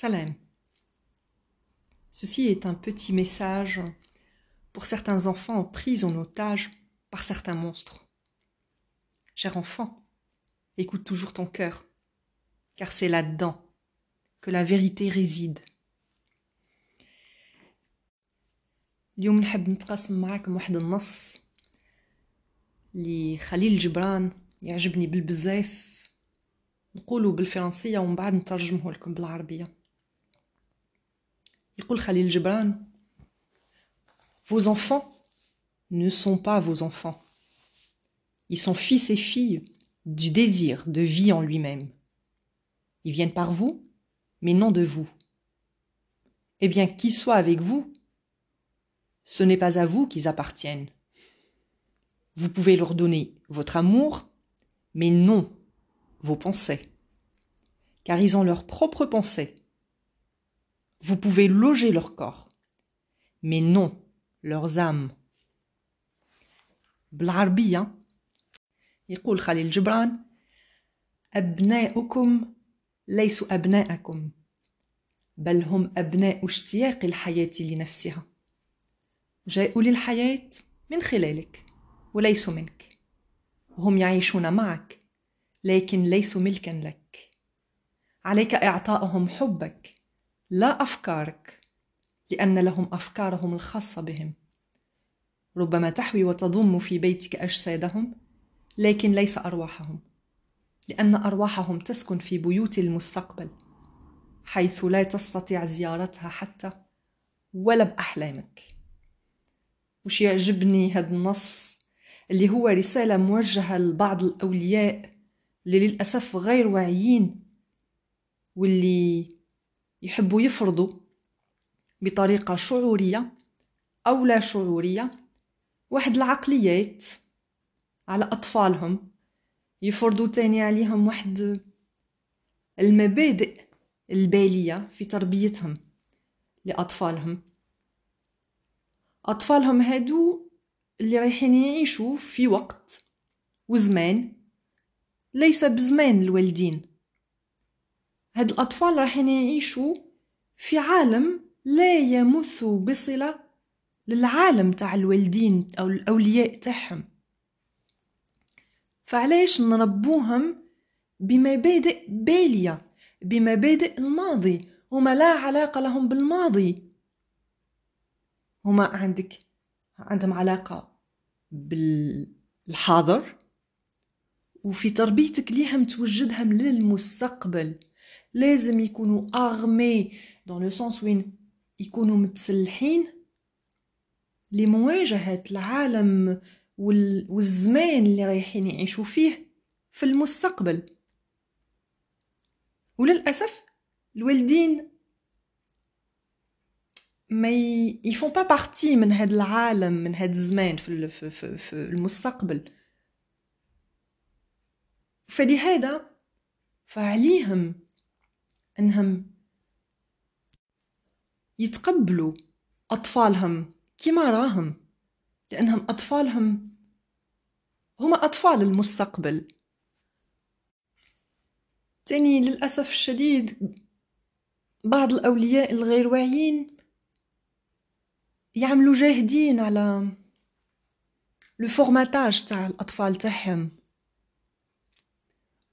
Salam. Ceci est un petit message pour certains enfants pris en otage par certains monstres. Cher enfant, écoute toujours ton cœur, car c'est là-dedans que la vérité réside. اليوم نحب نتقاسم معاكم واحد النص لخليل جبران يعجبني بالبزاف نقوله بالفرنسية ومن بعد نترجمه لكم بالعربية يقول خليل جبران Vos enfants ne sont pas vos enfants. Ils sont fils et filles du désir de vie en lui-même. Ils viennent par vous, mais non de vous. Eh bien, qu'ils soient avec vous, ce n'est pas à vous qu'ils appartiennent. Vous pouvez leur donner votre amour, mais non vos pensées, car ils ont leurs propres pensées vous pouvez loger leur corps, mais non leurs âmes. بالعربية يقول خليل جبران أبناؤكم ليسوا أبناءكم بل هم أبناء اشتياق الحياة لنفسها جاءوا للحياة من خلالك وليسوا منك هم يعيشون معك لكن ليسوا ملكا لك عليك إعطائهم حبك لا أفكارك لأن لهم أفكارهم الخاصة بهم. ربما تحوي وتضم في بيتك أجسادهم لكن ليس أرواحهم لأن أرواحهم تسكن في بيوت المستقبل حيث لا تستطيع زيارتها حتى ولا بأحلامك وش يعجبني هذا النص؟ اللي هو رسالة موجهة لبعض الأولياء اللي للأسف غير واعيين واللي يحبوا يفرضوا بطريقة شعورية أو لا شعورية. واحد العقليات على أطفالهم يفرضوا تاني عليهم واحد المبادئ البالية في تربيتهم لأطفالهم. أطفالهم هادو اللي رايحين يعيشوا في وقت وزمان ليس بزمان الوالدين. هاد الأطفال راح يعيشوا في عالم لا يمث بصلة للعالم تاع الوالدين أو الأولياء تاعهم. فعلاش نربوهم بمبادئ بالية بمبادئ الماضي؟ هما لا علاقة لهم بالماضي. هما عندك عندهم علاقة بالحاضر وفي تربيتك ليهم توجدهم للمستقبل. لازم يكونوا اغمي دون لو سونس وين يكونوا متسلحين لمواجهة العالم والزمان اللي رايحين يعيشوا فيه في المستقبل. وللأسف الوالدين ما يفون با بارتي من هذا العالم من هذا الزمان في, في, في, في المستقبل. فلهذا فعليهم إنهم يتقبلوا أطفالهم كما راهم لأنهم أطفالهم هما أطفال المستقبل. تاني للأسف الشديد بعض الأولياء الغير واعيين يعملوا جاهدين على لو فورماتاج تاع الأطفال تاعهم.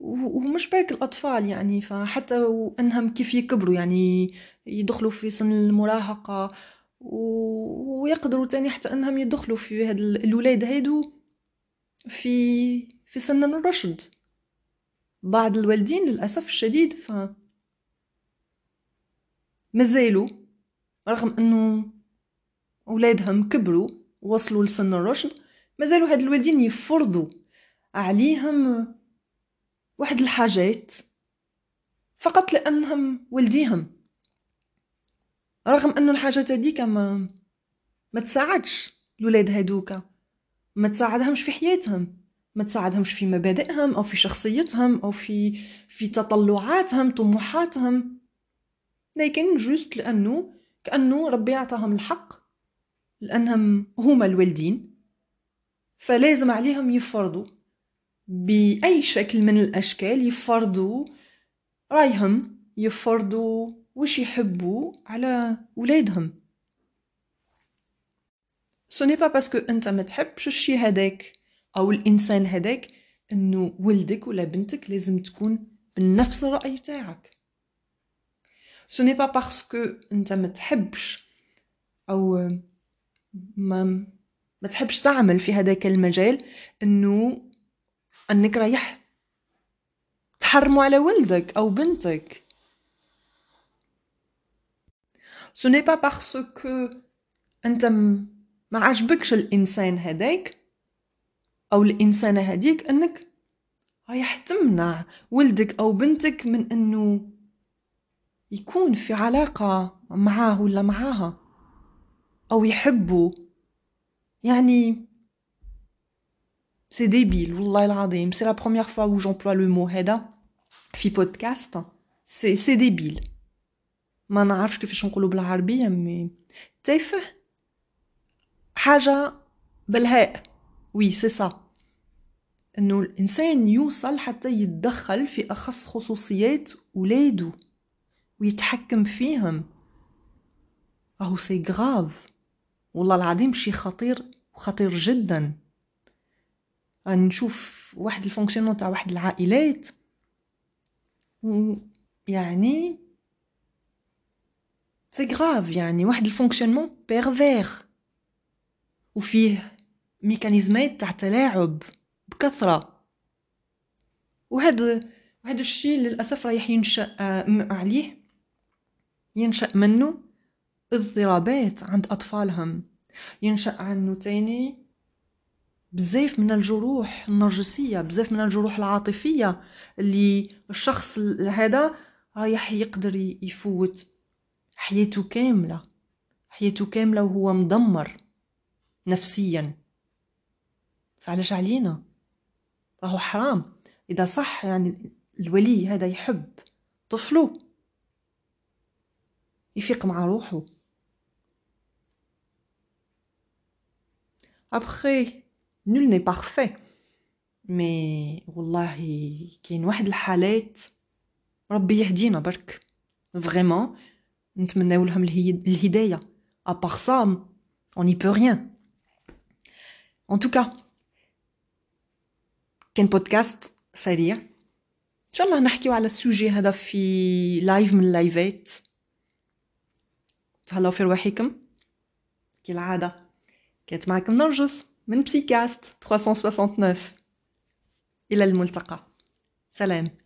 ومش برك الأطفال يعني فحتى وأنهم كيف يكبروا يعني يدخلوا في سن المراهقة ويقدروا تاني حتى أنهم يدخلوا في هاد الولاد هيدو في في سن الرشد. بعض الوالدين للأسف الشديد ف مازالوا رغم أنه أولادهم كبروا وصلوا لسن الرشد مازالوا هاد الوالدين يفرضوا عليهم واحد الحاجات فقط لأنهم ولديهم. رغم أنه الحاجات هذيك ما ما تساعدش الولاد هادوكا ما تساعدهمش في حياتهم. ما تساعدهمش في مبادئهم أو في شخصيتهم أو في في تطلعاتهم طموحاتهم. لكن جوست لأنه كأنه ربي عطاهم الحق لأنهم هما الوالدين. فلازم عليهم يفرضوا. بأي شكل من الأشكال يفرضوا رأيهم يفرضوا واش يحبوا على ولادهم. ce n'est pas parce que أنت ما تحبش الشي هذاك أو الإنسان هذاك إنه ولدك ولا بنتك لازم تكون بنفس الرأي تاعك. ce n'est pas parce que أنت ما تحبش أو ما ما تحبش تعمل في هذاك المجال إنه أنك رايح تحرموا على ولدك أو بنتك. ce n'est pas parce que أنت ما عجبكش الإنسان هذاك أو الانسانه هذيك أنك رايح تمنع ولدك أو بنتك من أنه يكون في علاقة معاه ولا معاها أو يحبوا. يعني c'est débile والله c'est la première fois où j'emploie le mot هذا في بودكاست c'est c'est débile ما نعرفش كيفاش نقولوا بالعربيه mais تافه حاجة بالهاء وي سي سا انه الانسان يوصل حتى يتدخل في اخص خصوصيات ولاده ويتحكم فيهم راهو c'est grave والله العظيم شي خطير خطير جدا نشوف واحد ال fonctionnement تاع واحد العائلات يعني c'est grave يعني واحد ال fonctionnement pervers وفيه ميكانيزمات تاع تلاعب بكثرة. وهذا وهذا الشيء للأسف رايح ينشأ عليه. ينشأ منه اضطرابات عند أطفالهم. ينشأ عنه تاني بزاف من الجروح النرجسية بزاف من الجروح العاطفية اللي الشخص هذا رايح يقدر يفوت حياته كاملة حياته كاملة وهو مدمر نفسيا. فعلاش علينا؟ راهو حرام. إذا صح يعني الولي هذا يحب طفله يفيق مع روحه. Après, nul n'est parfait. مي والله كاين واحد الحالات ربي يهدينا برك فريمون نتمناو لهم الهداية. à part ça on peut rien en tout cas كان بودكاست سريع ان شاء الله نحكيو على ال sujet هذا في live من اللايفات تهلاو في رواحكم. كالعادة. كانت معكم نرجس. من بسيكاست 369 إلى الملتقى سلام